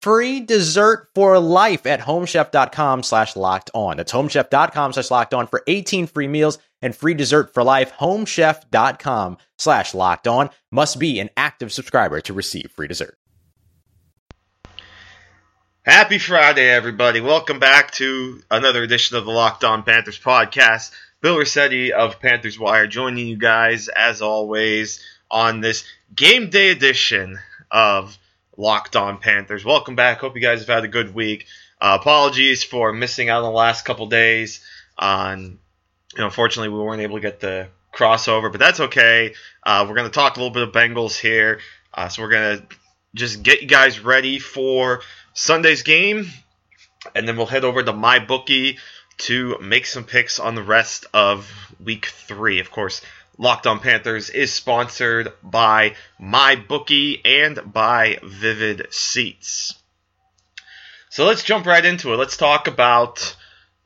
free dessert for life at homechef.com slash locked on. That's homechef.com slash locked on for 18 free meals and free dessert for life. Homechef.com slash locked on must be an active subscriber to receive free dessert. Happy Friday, everybody. Welcome back to another edition of the Locked On Panthers podcast. Bill Rossetti of Panthers Wire joining you guys as always on this game day edition of Locked On Panthers. Welcome back. Hope you guys have had a good week. Uh, apologies for missing out on the last couple days. On you know, unfortunately, we weren't able to get the crossover, but that's okay. Uh, we're going to talk a little bit of Bengals here, uh, so we're going to just get you guys ready for Sunday's game, and then we'll head over to my bookie to make some picks on the rest of Week Three. Of course, Locked On Panthers is sponsored by MyBookie and by Vivid Seats. So let's jump right into it. Let's talk about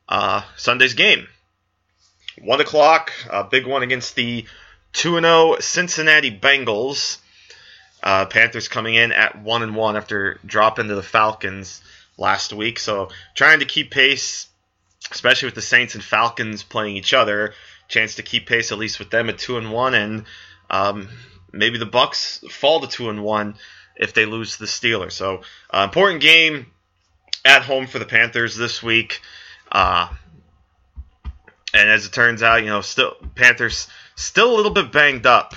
uh, Sunday's game. 1 o'clock, a big one against the 2 0 Cincinnati Bengals. Uh, Panthers coming in at 1 and 1 after dropping to the Falcons last week. So trying to keep pace, especially with the Saints and Falcons playing each other chance to keep pace at least with them at two and one, and um, maybe the Bucks fall to two and one if they lose the Steelers. So uh, important game at home for the Panthers this week. Uh, and as it turns out, you know, still Panthers still a little bit banged up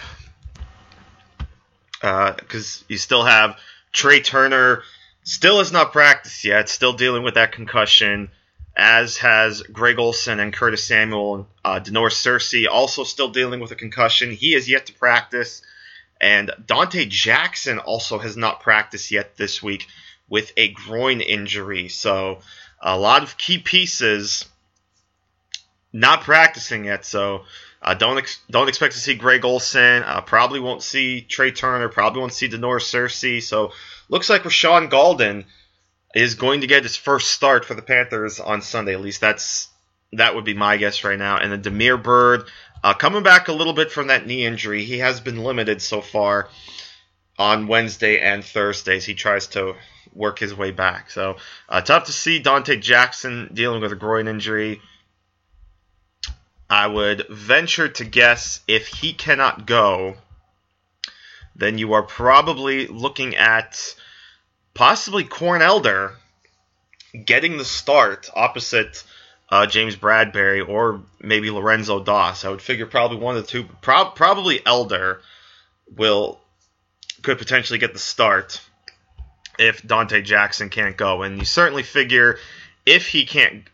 because uh, you still have Trai Turner still has not practiced yet, still dealing with that concussion as has Greg Olsen and Curtis Samuel. Uh, Da'Norris Searcy also still dealing with a concussion. He has yet to practice. And Donte Jackson also has not practiced yet this week with a groin injury. So a lot of key pieces not practicing yet. So uh, don't ex- don't expect to see Greg Olsen. Uh, probably won't see Trai Turner. Probably won't see Da'Norris Searcy. So looks like Rashaan Gaulden – is going to get his first start for the Panthers on Sunday. At least that's that would be my guess right now. And then Damiere Byrd uh, coming back a little bit from that knee injury. He has been limited so far on Wednesday and Thursdays. He tries to work his way back. So uh, tough to see Donte Jackson dealing with a groin injury. I would venture to guess if he cannot go, then you are probably looking at possibly Corn Elder getting the start opposite uh, James Bradberry or maybe Lorenzo Doss. I would figure probably one of the two. Pro- probably Elder will could potentially get the start if Donte Jackson can't go, and you certainly figure if he can't,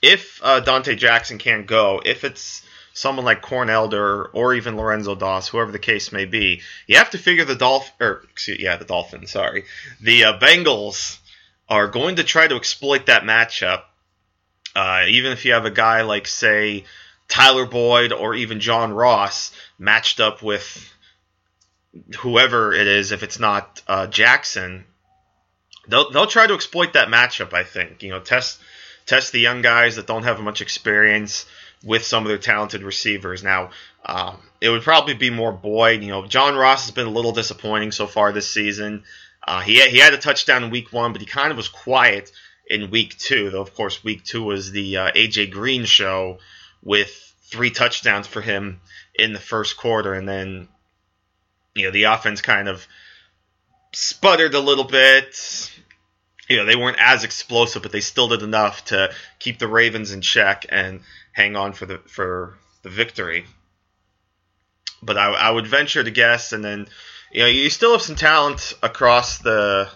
if uh, Donte Jackson can't go, if it's someone like Corn Elder or even Lorenzo Doss, whoever the case may be, you have to figure the Dolph or excuse, yeah, the Dolphins, sorry, the uh, Bengals are going to try to exploit that matchup. Uh, even if you have a guy like say Tyler Boyd or even John Ross matched up with whoever it is, if it's not uh, Jackson, they'll they'll try to exploit that matchup. I think you know test test the young guys that don't have much experience with some of their talented receivers. Now, um, it would probably be more Boyd. You know, John Ross has been a little disappointing so far this season. Uh, he, he had a touchdown in week one, but he kind of was quiet in week two. Though, of course, week two was the uh, A.J. Green show with three touchdowns for him in the first quarter. And then, you know, the offense kind of sputtered a little bit. You know, they weren't as explosive, but they still did enough to keep the Ravens in check and hang on for the for the victory. But I, I would venture to guess, and then you know you still have some talent across the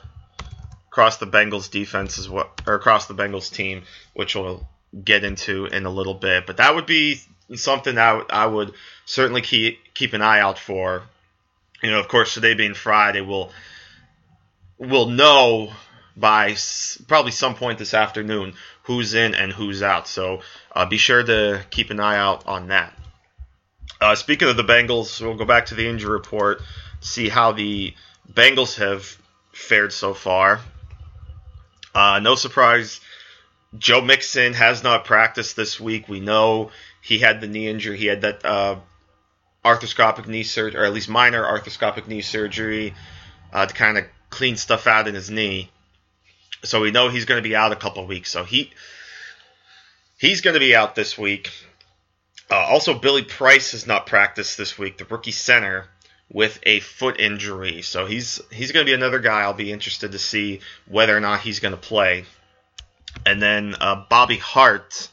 across the Bengals defense as well, or across the Bengals team, which we'll get into in a little bit. But that would be something I would certainly keep keep an eye out for. You know, of course, today being Friday, we'll we'll know by probably some point this afternoon who's in and who's out. So uh, be sure to keep an eye out on that. Uh, speaking of the Bengals, we'll go back to the injury report, see how the Bengals have fared so far. Uh, no surprise, Joe Mixon has not practiced this week. We know he had the knee injury. He had that uh, arthroscopic knee surgery, or at least minor arthroscopic knee surgery, uh, to kind of clean stuff out in his knee. So we know he's going to be out a couple of weeks. So he he's going to be out this week. Uh, also, Billy Price has not practiced this week, the rookie center with a foot injury. So he's he's going to be another guy I'll be interested to see whether or not he's going to play. And then uh, Bobby Hart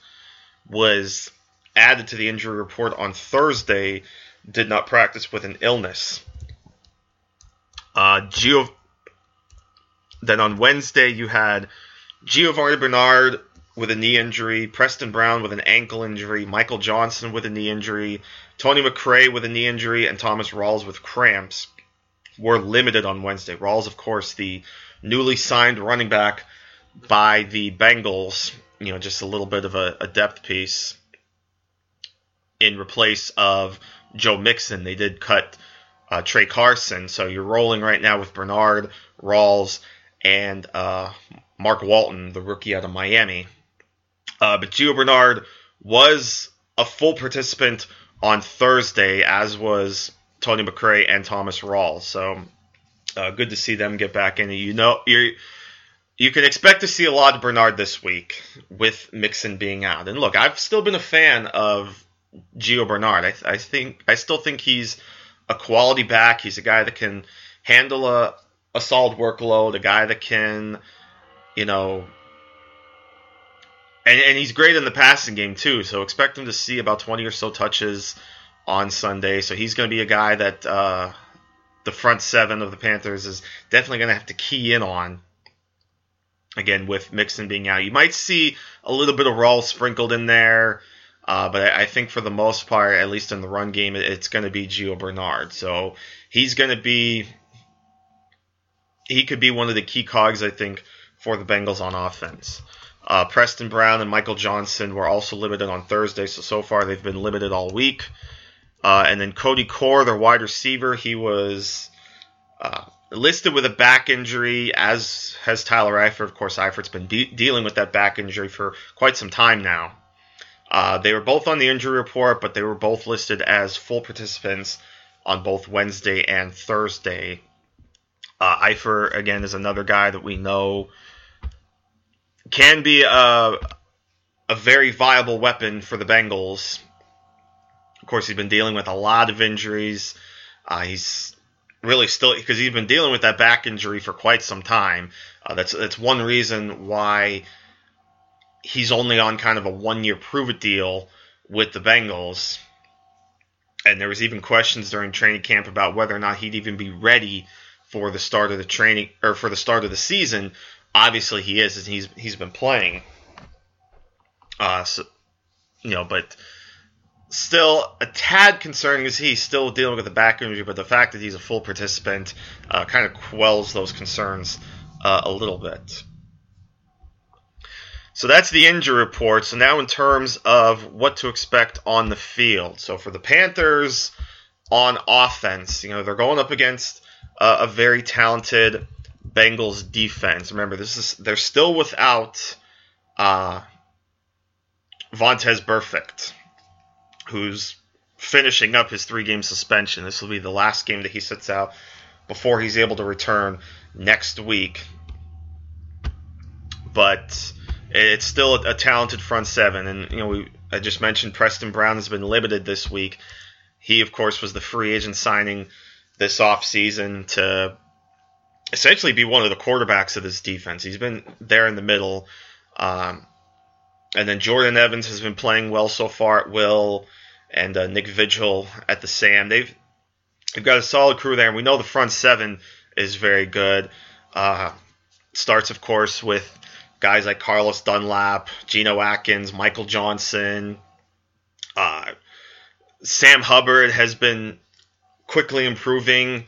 was added to the injury report on Thursday, did not practice with an illness. Uh, Gio, then on Wednesday, you had Giovani Bernard with a knee injury, Preston Brown with an ankle injury, Michael Johnson with a knee injury, Tony McRae with a knee injury, and Thomas Rawls with cramps were limited on Wednesday. Rawls, of course, the newly signed running back by the Bengals, you know, just a little bit of a, a depth piece in replace of Joe Mixon. They did cut uh, Tra Carson, so you're rolling right now with Bernard, Rawls, and uh, Mark Walton, the rookie out of Miami. Uh, but Gio Bernard was a full participant on Thursday, as was Tony McRae and Thomas Rawls. So uh, good to see them get back in. You know, you you can expect to see a lot of Bernard this week with Mixon being out. And look, I've still been a fan of Gio Bernard. I, I think I still think he's a quality back. He's a guy that can handle a a solid workload, a guy that can, you know, and, and he's great in the passing game too. So expect him to see about 20 or so touches on Sunday. So he's going to be a guy that uh, the front seven of the Panthers is definitely going to have to key in on. Again, with Mixon being out, you might see a little bit of Rawls sprinkled in there. Uh, but I think for the most part, at least in the run game, it's going to be Gio Bernard. So he's going to be he could be one of the key cogs, I think, for the Bengals on offense. Uh, Preston Brown and Michael Johnson were also limited on Thursday, so so far they've been limited all week. Uh, and then Cody Core, their wide receiver, he was uh, listed with a back injury, as has Tyler Eifert. Of course, Eifert's been de- dealing with that back injury for quite some time now. Uh, they were both on the injury report, but they were both listed as full participants on both Wednesday and Thursday. Uh, Eifert, again, is another guy that we know can be a, a very viable weapon for the Bengals. Of course, he's been dealing with a lot of injuries. Uh, he's really still because he's been dealing with that back injury for quite some time. Uh, that's that's one reason why he's only on kind of a one year prove it deal with the Bengals. And there was even questions during training camp about whether or not he'd even be ready for the start of the training or for the start of the season. Obviously, he is, and he's he's been playing. Uh, so, you know, but still a tad concerning is he's still dealing with a back injury, but the fact that he's a full participant uh, kind of quells those concerns uh, a little bit. So that's the injury report. So now in terms of what to expect on the field. So for the Panthers on offense, you know, they're going up against uh, a very talented Bengals defense. Remember, this is they're still without uh, Vontaze Burfict, who's finishing up his three game suspension. This will be the last game that he sits out before he's able to return next week. But it's still a, a talented front seven, and you know we I just mentioned Preston Brown has been limited this week. He, of course, was the free agent signing this offseason to essentially be one of the quarterbacks of this defense. He's been there in the middle. Um, and then Jordan Evans has been playing well so far at Will, and uh, Nick Vigil at the Sam. They've they've got a solid crew there, and we know the front seven is very good. Uh, starts, of course, with guys like Carlos Dunlap, Geno Atkins, Michael Johnson. Uh, Sam Hubbard has been quickly improving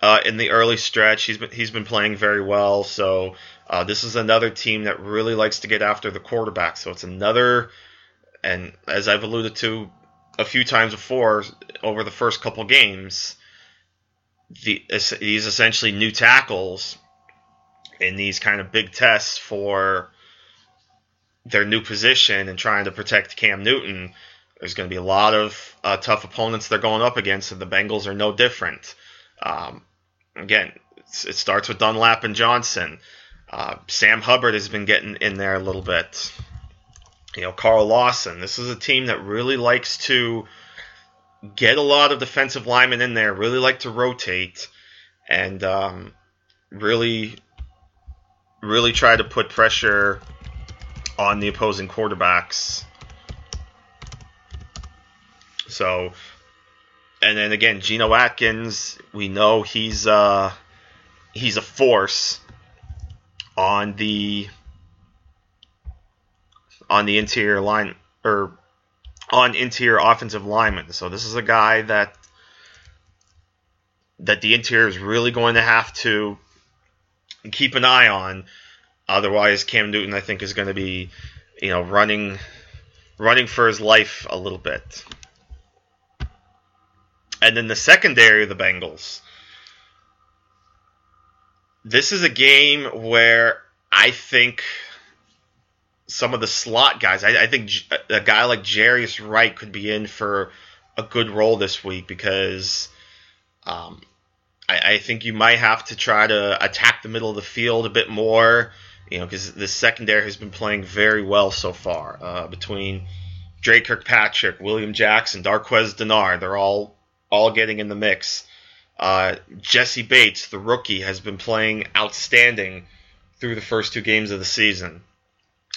uh, in the early stretch. He's been he's been playing very well. So uh, this is another team that really likes to get after the quarterback. So it's another, and as I've alluded to a few times before over the first couple games, the, these essentially new tackles in these kind of big tests for their new position and trying to protect Cam Newton. There's going to be a lot of uh, tough opponents they're going up against, and the Bengals are no different. Um, again, it starts with Dunlap and Johnson. Uh, Sam Hubbard has been getting in there a little bit. You know, Carl Lawson. This is a team that really likes to get a lot of defensive linemen in there, really like to rotate, and um, really really try to put pressure on the opposing quarterbacks. So, and then again, Geno Atkins, we know he's uh, he's a force on the on the interior line or on interior offensive linemen. So this is a guy that that the interior is really going to have to keep an eye on. Otherwise, Cam Newton, I think, is going to be, you know, running, running for his life a little bit. And then the secondary of the Bengals. This is a game where I think some of the slot guys, I, I think a guy like Jarius Wright could be in for a good role this week because um, I, I think you might have to try to attack the middle of the field a bit more, you know, because the secondary has been playing very well so far. Uh, between Dre Kirkpatrick, William Jackson, Darqueze Dennard, they're all all getting in the mix. Uh, Jessie Bates, the rookie, has been playing outstanding through the first two games of the season.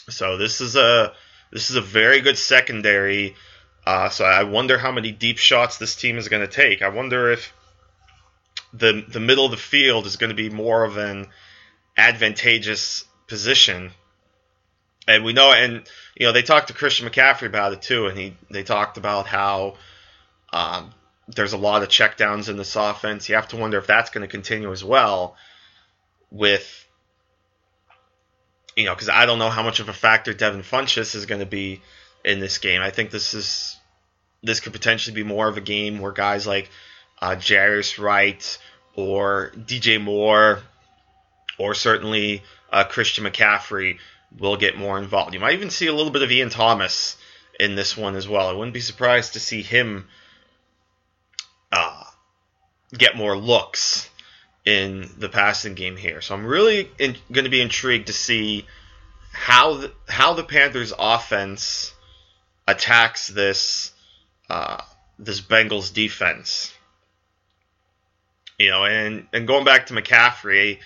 So this is a this is a very good secondary. Uh, so I wonder how many deep shots this team is going to take. I wonder if the the middle of the field is going to be more of an advantageous position. And we know, and you know, they talked to Christian McCaffrey about it too, and he they talked about how um, there's a lot of checkdowns in this offense. You have to wonder if that's going to continue as well. With you know, because I don't know how much of a factor Devin Funchess is going to be in this game. I think this is this could potentially be more of a game where guys like uh, Jarius Wright or DJ Moore or certainly uh, Christian McCaffrey will get more involved. You might even see a little bit of Ian Thomas in this one as well. I wouldn't be surprised to see him get more looks in the passing game here. So I'm really going to be intrigued to see how the, how the Panthers offense attacks this uh, this Bengals defense. You know, and and going back to McCaffrey,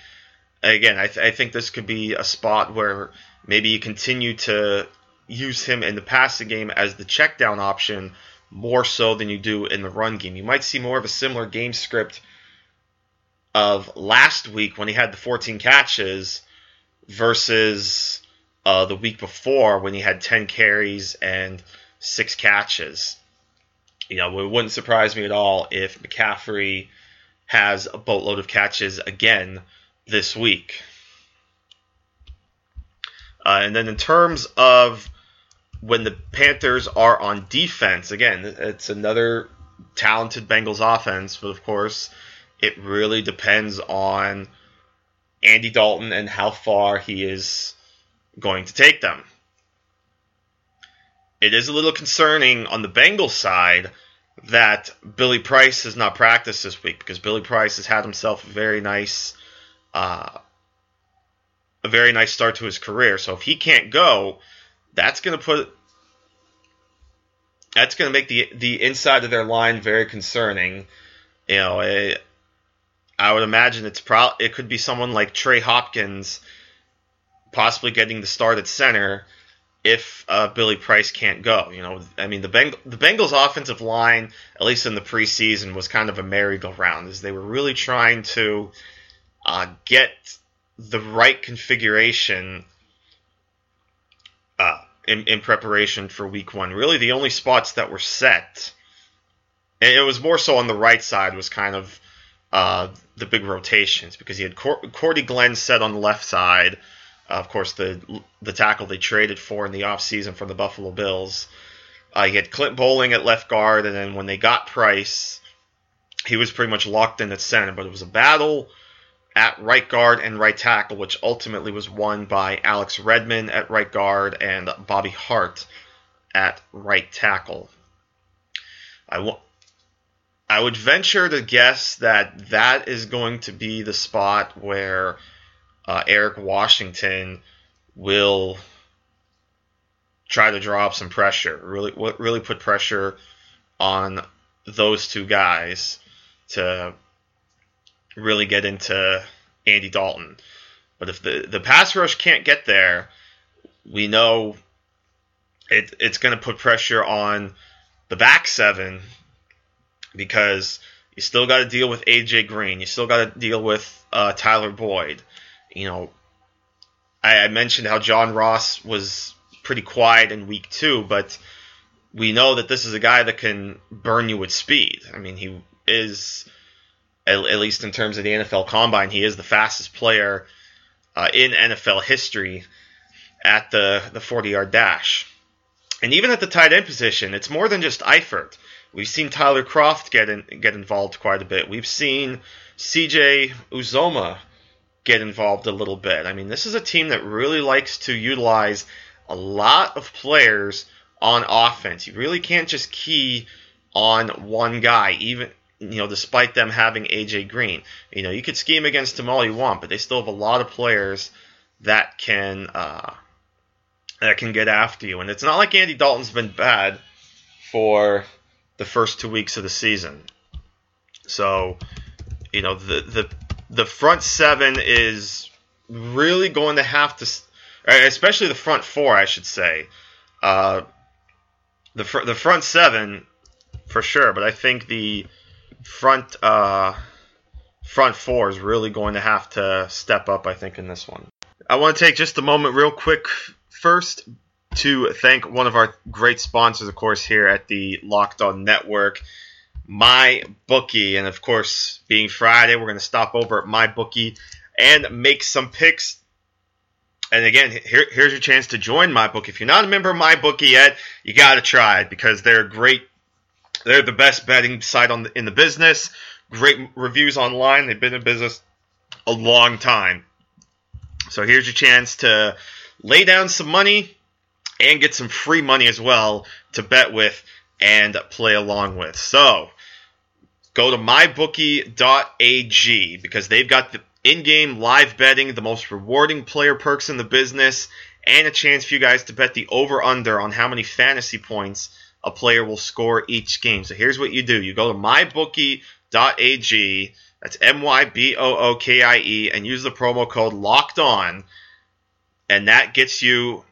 again, I, th- I think this could be a spot where maybe you continue to use him in the passing game as the check down option more so than you do in the run game. You might see more of a similar game script of last week when he had the 14 catches versus uh, the week before when he had 10 carries and six catches. You know, it wouldn't surprise me at all if McCaffrey has a boatload of catches again this week. Uh, and then in terms of when the Panthers are on defense, again, it's another talented Bengals offense, but of course, it really depends on Andy Dalton and how far he is going to take them. it is a little concerning on the Bengals side that Billy Price has not practiced this week because Billy Price has had himself a very nice, uh, a very nice start to his career. So if he can't go, that's going to put that's going to make the the inside of their line very concerning. You know, it, I would imagine it's pro it could be someone like Trey Hopkins possibly getting the start at center if uh, Billy Price can't go. You know, I mean the Beng- the Bengals offensive line, at least in the preseason, was kind of a merry-go-round as they were really trying to uh, get the right configuration uh, in, in preparation for Week One. Really, the only spots that were set, and it was more so on the right side, was kind of uh, the big rotations because he had Cor- Cordy Glenn set on the left side of course, the the tackle they traded for in the offseason from the Buffalo Bills. Uh, he had Clint Boling at left guard, and then when they got Price, he was pretty much locked in at center. But it was a battle at right guard and right tackle, which ultimately was won by Alex Redmond at right guard and Bobby Hart at right tackle. I, w- I would venture to guess that that is going to be the spot where uh, Eric Washington will try to draw up some pressure, really, really put pressure on those two guys to really get into Andy Dalton. But if the, the pass rush can't get there, we know it, it's going to put pressure on the back seven because you still got to deal with AJ Green. You still got to deal with uh, Tyler Boyd you know, I, I mentioned how John Ross was pretty quiet in week two, but we know that this is a guy that can burn you with speed. I mean, he is, at, at least in terms of the NFL Combine, he is the fastest player uh, in NFL history at the, the 40 yard dash. And even at the tight end position, it's more than just Eifert. We've seen Tyler Kroft get in, get involved quite a bit. We've seen CJ Uzomah get involved a little bit. I mean, this is a team that really likes to utilize a lot of players on offense. You really can't just key on one guy, even you know, despite them having AJ Green. You know, you could scheme against them all you want, but they still have a lot of players that can uh, that can get after you. And it's not like Andy Dalton's been bad for the first two weeks of the season. So, you know, the the the front seven is really going to have to, especially the front four, I should say. Uh, the fr- the front seven for sure, but I think the front uh, front four is really going to have to step up. I think in this one. I want to take just a moment, real quick, first to thank one of our great sponsors, of course, here at the Locked On Network my bookie and of course being friday we're going to stop over at my bookie and make some picks and again here, here's your chance to join my book if you're not a member of my bookie yet you got to try it because they're great they're the best betting site on the, in the business. Great reviews online. They've been in business a long time. So here's your chance to lay down some money and get some free money as well to bet with and play along with. So Go to mybookie.ag because they've got the in-game live betting, the most rewarding player perks in the business, and a chance for you guys to bet the over/under on how many fantasy points a player will score each game. So here's what you do: you go to mybookie.ag, that's M-Y-B-O-O-K-I-E, and use the promo code Locked On, and that gets you,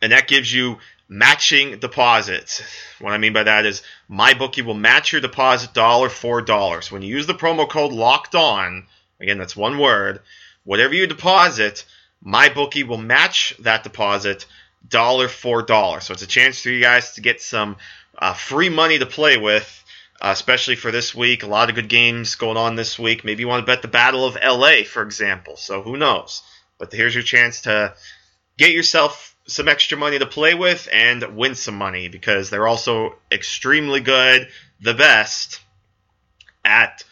and that gives you matching deposits. What I mean by that is my bookie will match your deposit dollar for dollar. So when you use the promo code locked on, again that's one word, whatever you deposit, my bookie will match that deposit dollar for dollar. So it's a chance for you guys to get some uh, free money to play with, uh, especially for this week. A lot of good games going on this week. Maybe you want to bet the Battle of LA, for example. So who knows? But here's your chance to get yourself some extra money to play with and win some money because they're also extremely good, the best at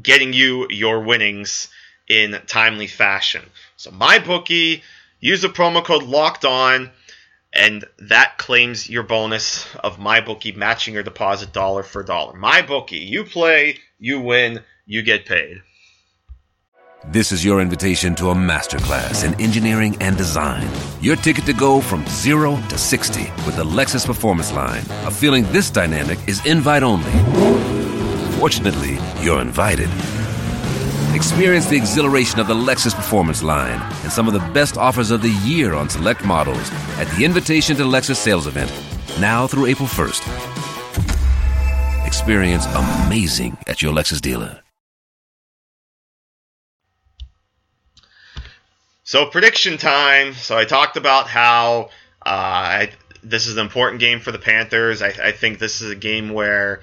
getting you your winnings in timely fashion. So my bookie, use the promo code locked on and that claims your bonus of my bookie matching your deposit dollar for dollar. My bookie, you play, you win, you get paid. This is your invitation to a masterclass in engineering and design. Your ticket to go from zero to 60 with the Lexus Performance Line. A feeling this dynamic is invite only. Fortunately, you're invited. Experience the exhilaration of the Lexus Performance Line and some of the best offers of the year on select models at the Invitation to Lexus sales event, now through April 1st. Experience amazing at your Lexus dealer. So prediction time. So I talked about how uh, I, this is an important game for the Panthers. I, I, think this is a game where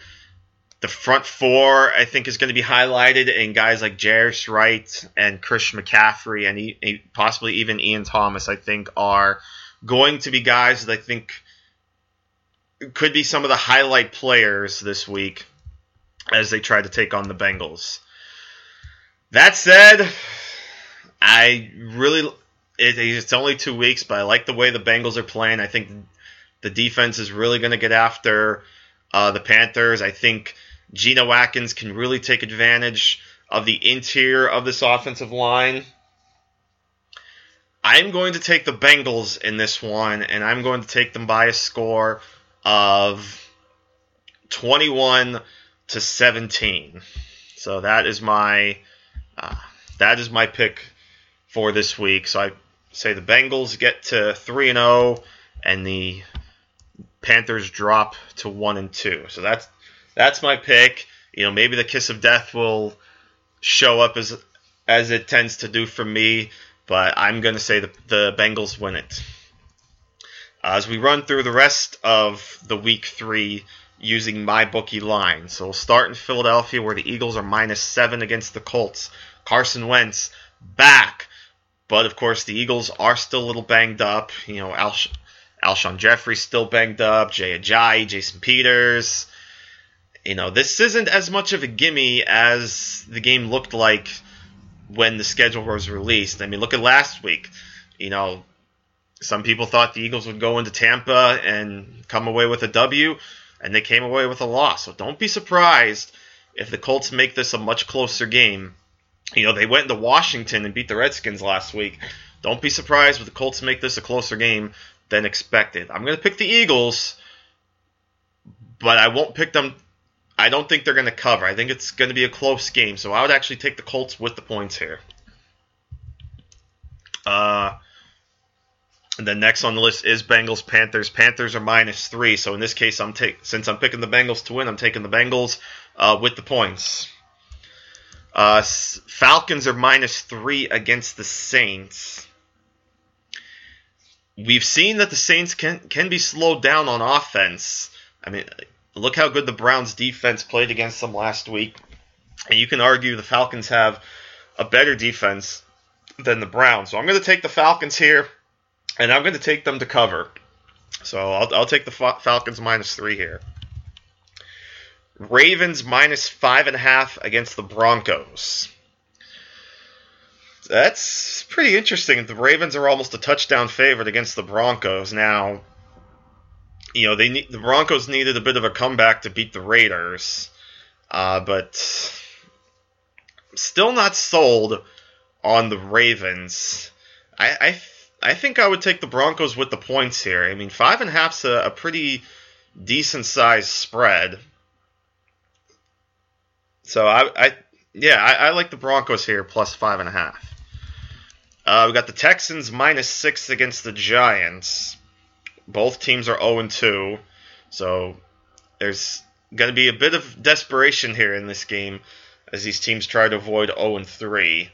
the front four I think is going to be highlighted, and guys like Jarius Wright and Chris McCaffrey and e- possibly even Ian Thomas I think are going to be guys that I think could be some of the highlight players this week as they try to take on the Bengals. That said, I really it, it's only two weeks, but I like the way the Bengals are playing. I think the defense is really going to get after uh, the Panthers. I think Geno Atkins can really take advantage of the interior of this offensive line. I'm going to take the Bengals in this one, and I'm going to take them by a score of 21 to 17. So that is my uh, that is my pick for this week. So I say the Bengals get to 3 and 0 and the Panthers drop to 1 and 2. So that's that's my pick. You know, maybe the kiss of death will show up as as it tends to do for me, but I'm going to say the, the Bengals win it. As we run through the rest of the week 3 using my bookie line. So we'll start in Philadelphia where the Eagles are minus 7 against the Colts. Carson Wentz back but of course, the Eagles are still a little banged up. You know, Alsh- Alshon Jeffery's still banged up. Jay Ajayi, Jason Peters. You know, this isn't as much of a gimme as the game looked like when the schedule was released. I mean, look at last week. You know, some people thought the Eagles would go into Tampa and come away with a W, and they came away with a loss. So don't be surprised if the Colts make this a much closer game you know, they went into Washington and beat the Redskins last week. Don't be surprised if the Colts make this a closer game than expected. I'm going to pick the Eagles, but I won't pick them. I don't think they're going to cover. I think it's going to be a close game, so I would actually take the Colts with the points here. Uh, next on the list is Bengals Panthers. Panthers are minus three, so in this case, I'm take since I'm picking the Bengals to win, I'm taking the Bengals uh, with the points. Uh, Falcons are minus three against the Saints. We've seen that the Saints can can be slowed down on offense. I mean, look how good the Browns defense played against them last week, and you can argue the Falcons have a better defense than the Browns. So I'm going to take the Falcons here, and I'm going to take them to cover. So I'll, I'll take the Falcons minus three here. Ravens minus five and a half against the Broncos. That's pretty interesting. The Ravens are almost a touchdown favorite against the Broncos. Now, you know, they need, the Broncos needed a bit of a comeback to beat the Raiders, uh, but still not sold on the Ravens. I, I I think I would take the Broncos with the points here. I mean, five and a half's a, a pretty decent sized spread. So I, I yeah, I, I, like the Broncos here plus five and a half. Uh, we got the Texans minus six against the Giants. Both teams are 0 and 2, so there's going to be a bit of desperation here in this game as these teams try to avoid 0 and 3.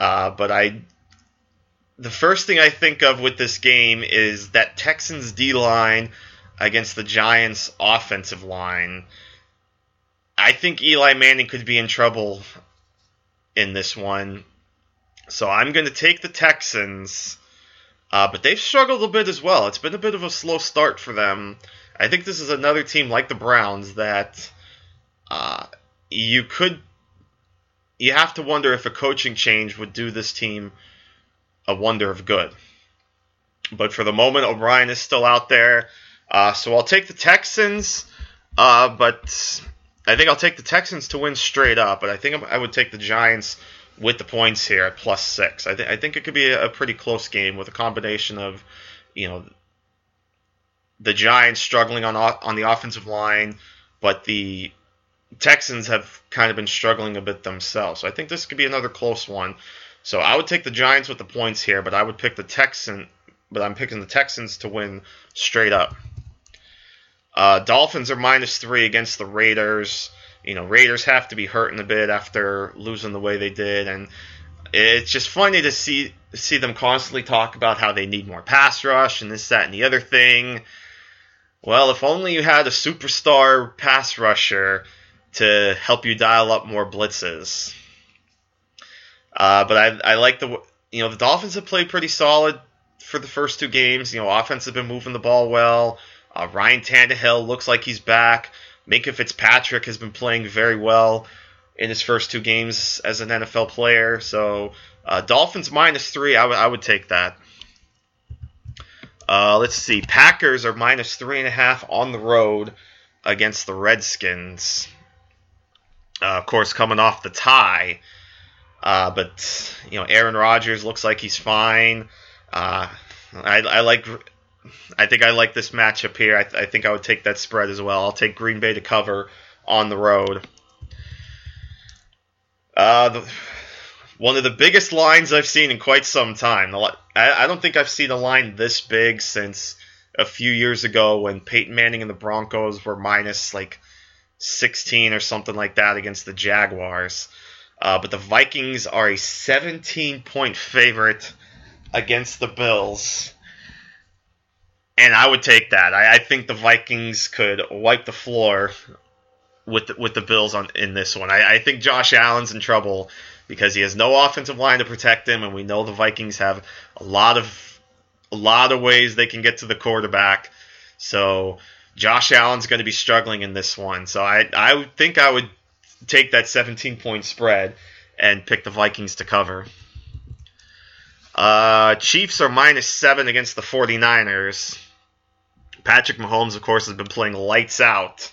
Uh, but I, the first thing I think of with this game is that Texans D line against the Giants offensive line. I think Eli Manning could be in trouble in this one. So I'm going to take the Texans. Uh, but they've struggled a bit as well. It's been a bit of a slow start for them. I think this is another team like the Browns that uh, you could. You have to wonder if a coaching change would do this team a wonder of good. but for the moment, O'Brien is still out there. Uh, so I'll take the Texans, uh, but I think I'll take the Texans to win straight up. But I think I would take the Giants with the points here at plus six. I, th- I think it could be a, pretty close game with a combination of, you know, the Giants struggling on on the offensive line, but the Texans have kind of been struggling a bit themselves. So I think this could be another close one. So I would take the Giants with the points here, but I would pick the Texan, but I'm picking the Texans to win straight up. Uh, Dolphins are minus three against the Raiders. You know, Raiders have to be hurting a bit after losing the way they did, and it's just funny to see see them constantly talk about how they need more pass rush and this, that, and the other thing. Well, if only you had a superstar pass rusher to help you dial up more blitzes. Uh, but I, I like the you know the Dolphins have played pretty solid for the first two games. You know, offense has been moving the ball well. Uh, Ryan Tannehill looks like he's back. Minkah Fitzpatrick has been playing very well in his first two games as an NFL player. So uh, Dolphins minus three, I, w- I would take that. Uh, let's see. Packers are minus three and a half on the road against the Redskins. Uh, of course, coming off the tie. Uh, but you know, Aaron Rodgers looks like he's fine. Uh, I, I, like. I think I like this matchup here. I, th- I, think I would take that spread as well. I'll take Green Bay to cover on the road. Uh, the, one of the biggest lines I've seen in quite some time. I, I don't think I've seen a line this big since a few years ago when Peyton Manning and the Broncos were minus like 16 or something like that against the Jaguars. Uh, but the Vikings are a 17 point favorite against the Bills. And I would take that. I, I think the Vikings could wipe the floor with the, with the Bills on in this one. I, I think Josh Allen's in trouble because he has no offensive line to protect him, and we know the Vikings have a lot of a lot of ways they can get to the quarterback. So Josh Allen's going to be struggling in this one. So I I think I would take that 17 point spread and pick the Vikings to cover. Uh, Chiefs are minus seven against the 49ers. Patrick Mahomes, of course, has been playing lights out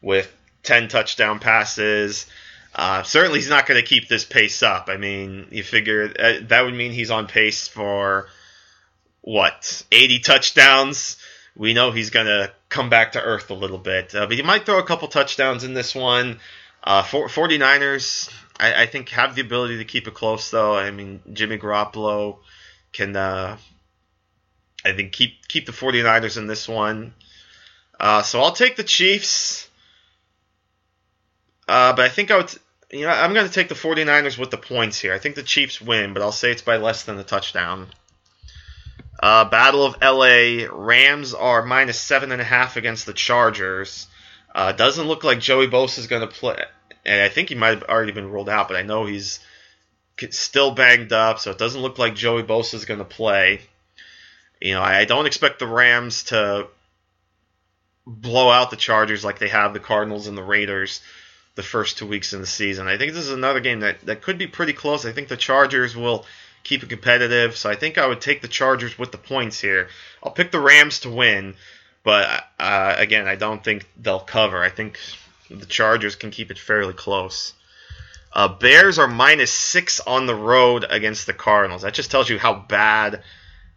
with 10 touchdown passes. Uh, certainly, he's not going to keep this pace up. I mean, you figure uh, that would mean he's on pace for what 80 touchdowns. We know he's going to come back to earth a little bit, uh, but he might throw a couple touchdowns in this one. Uh, 49ers, I, I, think, have the ability to keep it close, though. I mean, Jimmy Garoppolo can, uh, I think, keep keep the 49ers in this one. Uh, so I'll take the Chiefs. Uh, but I think I would, you know, I'm going to take the 49ers with the points here. I think the Chiefs win, but I'll say it's by less than a touchdown. Uh, Battle of LA. Rams are minus seven and a half against the Chargers. Uh, doesn't look like Joey Bosa is going to play, and I think he might have already been ruled out, but I know he's still banged up, so it doesn't look like Joey Bosa is going to play. You know, I don't expect the Rams to blow out the Chargers like they have the Cardinals and the Raiders the first two weeks in the season. I think this is another game that, that could be pretty close. I think the Chargers will keep it competitive, so I think I would take the Chargers with the points here. I'll pick the Rams to win, but uh, again, I don't think they'll cover. I think the Chargers can keep it fairly close. Uh, Bears are minus six on the road against the Cardinals. That just tells you how bad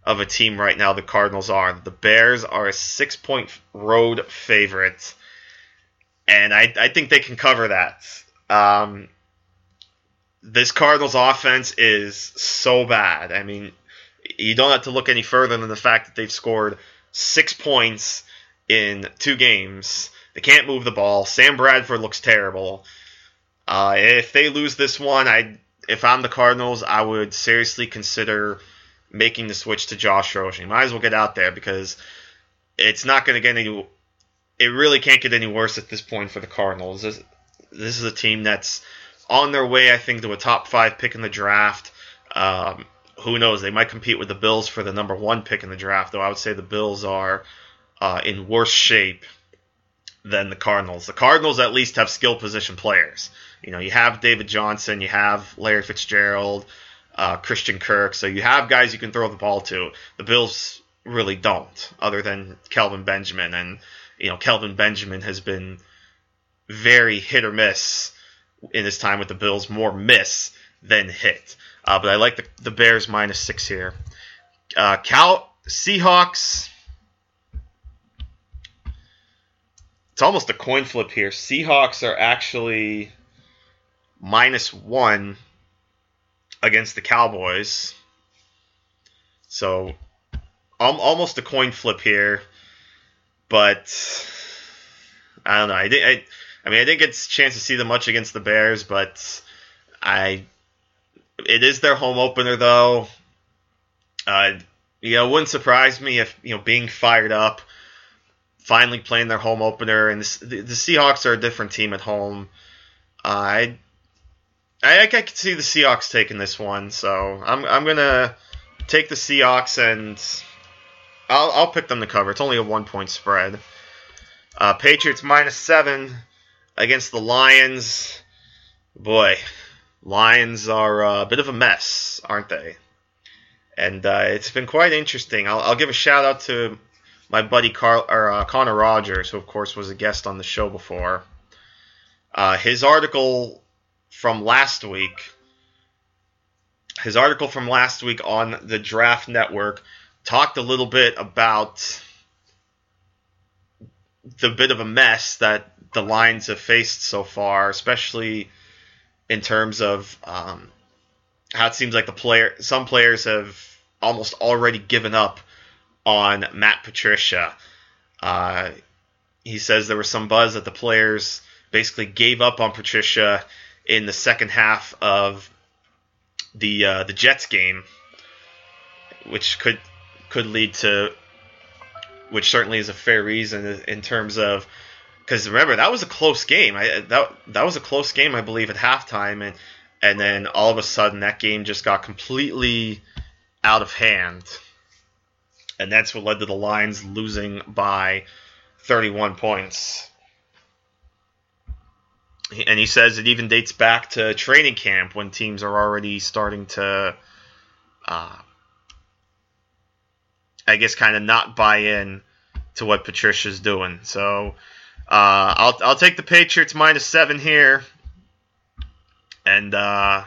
of a team right now the Cardinals are. The Bears are a six point road favorite, and I, I think they can cover that. Um, this Cardinals offense is so bad. I mean, you don't have to look any further than the fact that they've scored six points in two games. They can't move the ball. Sam Bradford looks terrible. Uh, if they lose this one, I if I'm the Cardinals, I would seriously consider making the switch to Josh Rosen. Might as well get out there because it's not going to get any. It really can't get any worse at this point for the Cardinals. This, this is a team that's on their way, I think, to a top five pick in the draft. Um, who knows? They might compete with the Bills for the number one pick in the draft, though I would say the Bills are uh, in worse shape than the Cardinals. The Cardinals at least have skill position players. You know, you have David Johnson, you have Larry Fitzgerald, uh, Christian Kirk, so you have guys you can throw the ball to. The Bills really don't, other than Kelvin Benjamin. And, you know, Kelvin Benjamin has been very hit or miss in his time with the Bills, more miss than hit. Uh, but I like the, the Bears minus six here. Uh, Cal Seahawks. It's almost a coin flip here. Seahawks are actually minus one against the Cowboys. So um, almost a coin flip here, but I don't know. I, I, I mean, I didn't get a chance to see them much against the Bears, but I it is their home opener though. Uh, you know, it wouldn't surprise me if you know being fired up, finally playing their home opener, and the, the Seahawks are a different team at home. I, I, I could see the Seahawks taking this one, so I'm I'm gonna take the Seahawks and I'll I'll pick them to cover. It's only a one point spread. Uh, Patriots minus seven against the Lions. Boy, Lions are a bit of a mess, aren't they? And uh, it's been quite interesting. I'll, I'll, give a shout out to my buddy Carl or uh, Connor Rogers, who of course was a guest on the show before. Uh, his article from last week, his article from last week on the Draft Network talked a little bit about the bit of a mess that the Lions have faced so far, especially in terms of um, how it seems like the player some players have almost already given up on Matt Patricia. Uh, he says there was some buzz that the players basically gave up on Patricia in the second half of the uh, the Jets game, which could could lead to, which certainly is a fair reason in terms of because remember that was a close game. I, that that was a close game, I believe, at halftime, and and then all of a sudden that game just got completely out of hand, and that's what led to the Lions losing by 31 points. And he says it even dates back to training camp when teams are already starting to, uh, I guess, kind of not buy in to what Patricia's doing. So uh, I'll I'll take the Patriots minus seven here, and uh,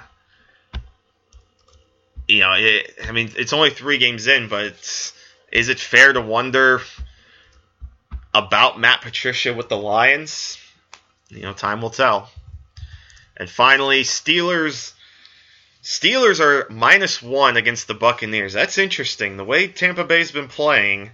you know, it, I mean, it's only three games in, but is it fair to wonder about Matt Patricia with the Lions? You know, time will tell. And finally, Steelers. Steelers are minus one against the Buccaneers. That's interesting. The way Tampa Bay's been playing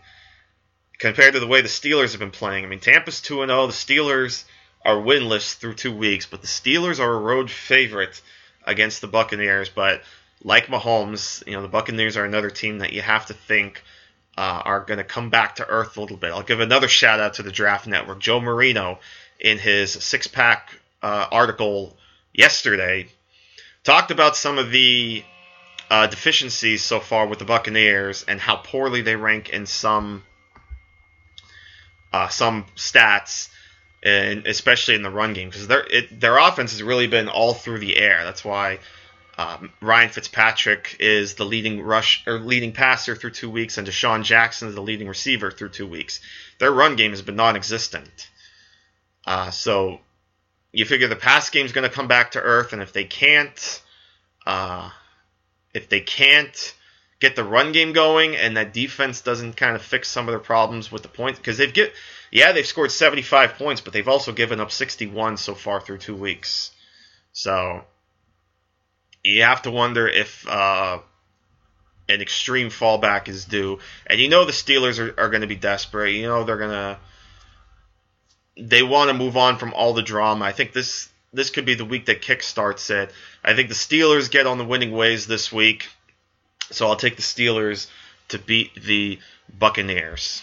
compared to the way the Steelers have been playing. I mean, Tampa's 2 0. The Steelers are winless through two weeks, but the Steelers are a road favorite against the Buccaneers. But like Mahomes, you know, the Buccaneers are another team that you have to think uh, are going to come back to earth a little bit. I'll give another shout out to the Draft Network. Joe Marino, in his six pack uh, article yesterday, talked about some of the uh, deficiencies so far with the Buccaneers and how poorly they rank in some uh, some stats, and especially in the run game, because their their offense has really been all through the air. That's why um, Ryan Fitzpatrick is the leading rush or leading passer through two weeks, and DeSean Jackson is the leading receiver through two weeks. Their run game has been non-existent. Uh, so you figure the pass game is going to come back to earth, and if they can't, uh, if they can't get the run game going and that defense doesn't kind of fix some of their problems with the points because they've get yeah they've scored 75 points but they've also given up 61 so far through two weeks so you have to wonder if uh, an extreme fallback is due. And you know the steelers are, are going to be desperate. You know they're going to they want to move on from all the drama. I think this this could be the week that kickstarts it. I think the steelers get on the winning ways this week. So I'll take the Steelers to beat the Buccaneers.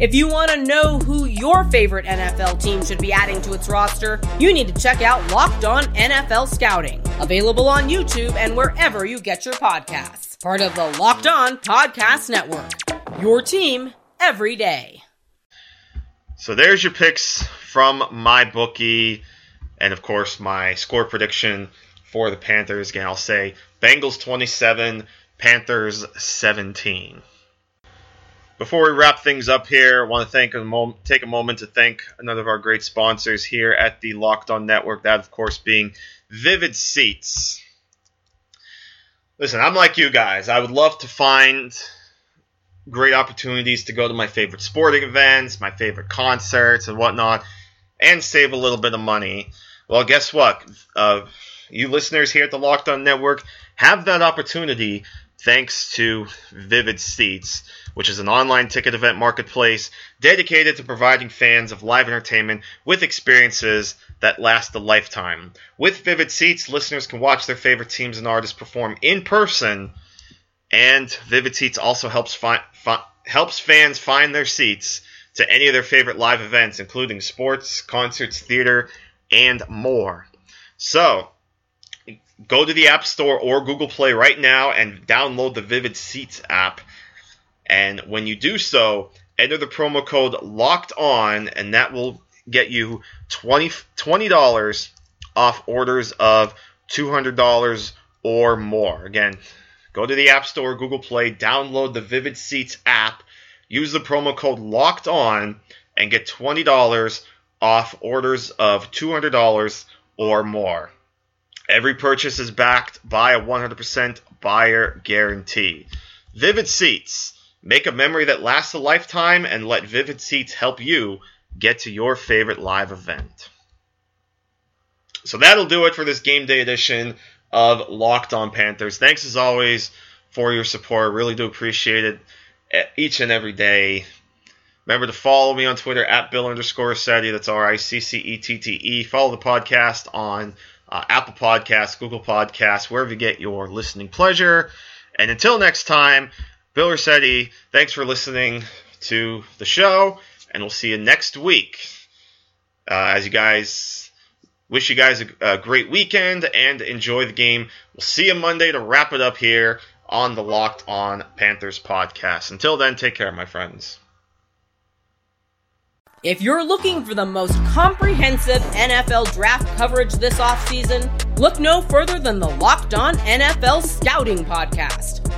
If you want to know who your favorite NFL team should be adding to its roster, you need to check out Locked On NFL Scouting, available on YouTube and wherever you get your podcasts. Part of the Locked On Podcast Network. Your team every day. So there's your picks from my bookie, and of course my score prediction for the Panthers. Again, I'll say Bengals 27, Panthers 17. Before we wrap things up here, I want to thank a moment, take a moment to thank another of our great sponsors here at the Locked On Network. That, of course, being Vivid Seats. Listen, I'm like you guys. I would love to find great opportunities to go to my favorite sporting events, my favorite concerts, and whatnot, and save a little bit of money. Well, guess what? Uh, you listeners here at the Locked On Network have that opportunity thanks to Vivid Seats, which is an online ticket event marketplace dedicated to providing fans of live entertainment with experiences that last a lifetime. With Vivid Seats, listeners can watch their favorite teams and artists perform in person, and Vivid Seats also helps fi- helps fans find their seats to any of their favorite live events, including sports, concerts, theater, and more. So, go to the App Store or Google Play right now and download the Vivid Seats app. And when you do so, enter the promo code LOCKED ON, and that will get you 20 dollars off orders of $200 or more. Again, go to the App Store, Google Play, download the Vivid Seats app, use the promo code LOCKED ON, and get $20 off orders of $200 or more. Every purchase is backed by a 100% buyer guarantee. Vivid Seats. Make a memory that lasts a lifetime and let Vivid Seats help you get to your favorite live event. So that'll do it for this game day edition of Locked On Panthers. Thanks as always for your support. Really do appreciate it each and every day. Remember to follow me on Twitter at Bill underscore Riccette. That's R I C C E T T E. Follow the podcast on uh, Apple Podcasts, Google Podcasts, wherever you get your listening pleasure. And until next time, Bill Riccette, thanks for listening to the show, and we'll see you next week. Uh, as you guys wish you guys a, a great weekend and enjoy the game. We'll see you Monday to wrap it up here on the Locked On Panthers podcast. Until then, take care, my friends. If you're looking for the most comprehensive NFL draft coverage this offseason, look no further than the Locked On NFL Scouting Podcast.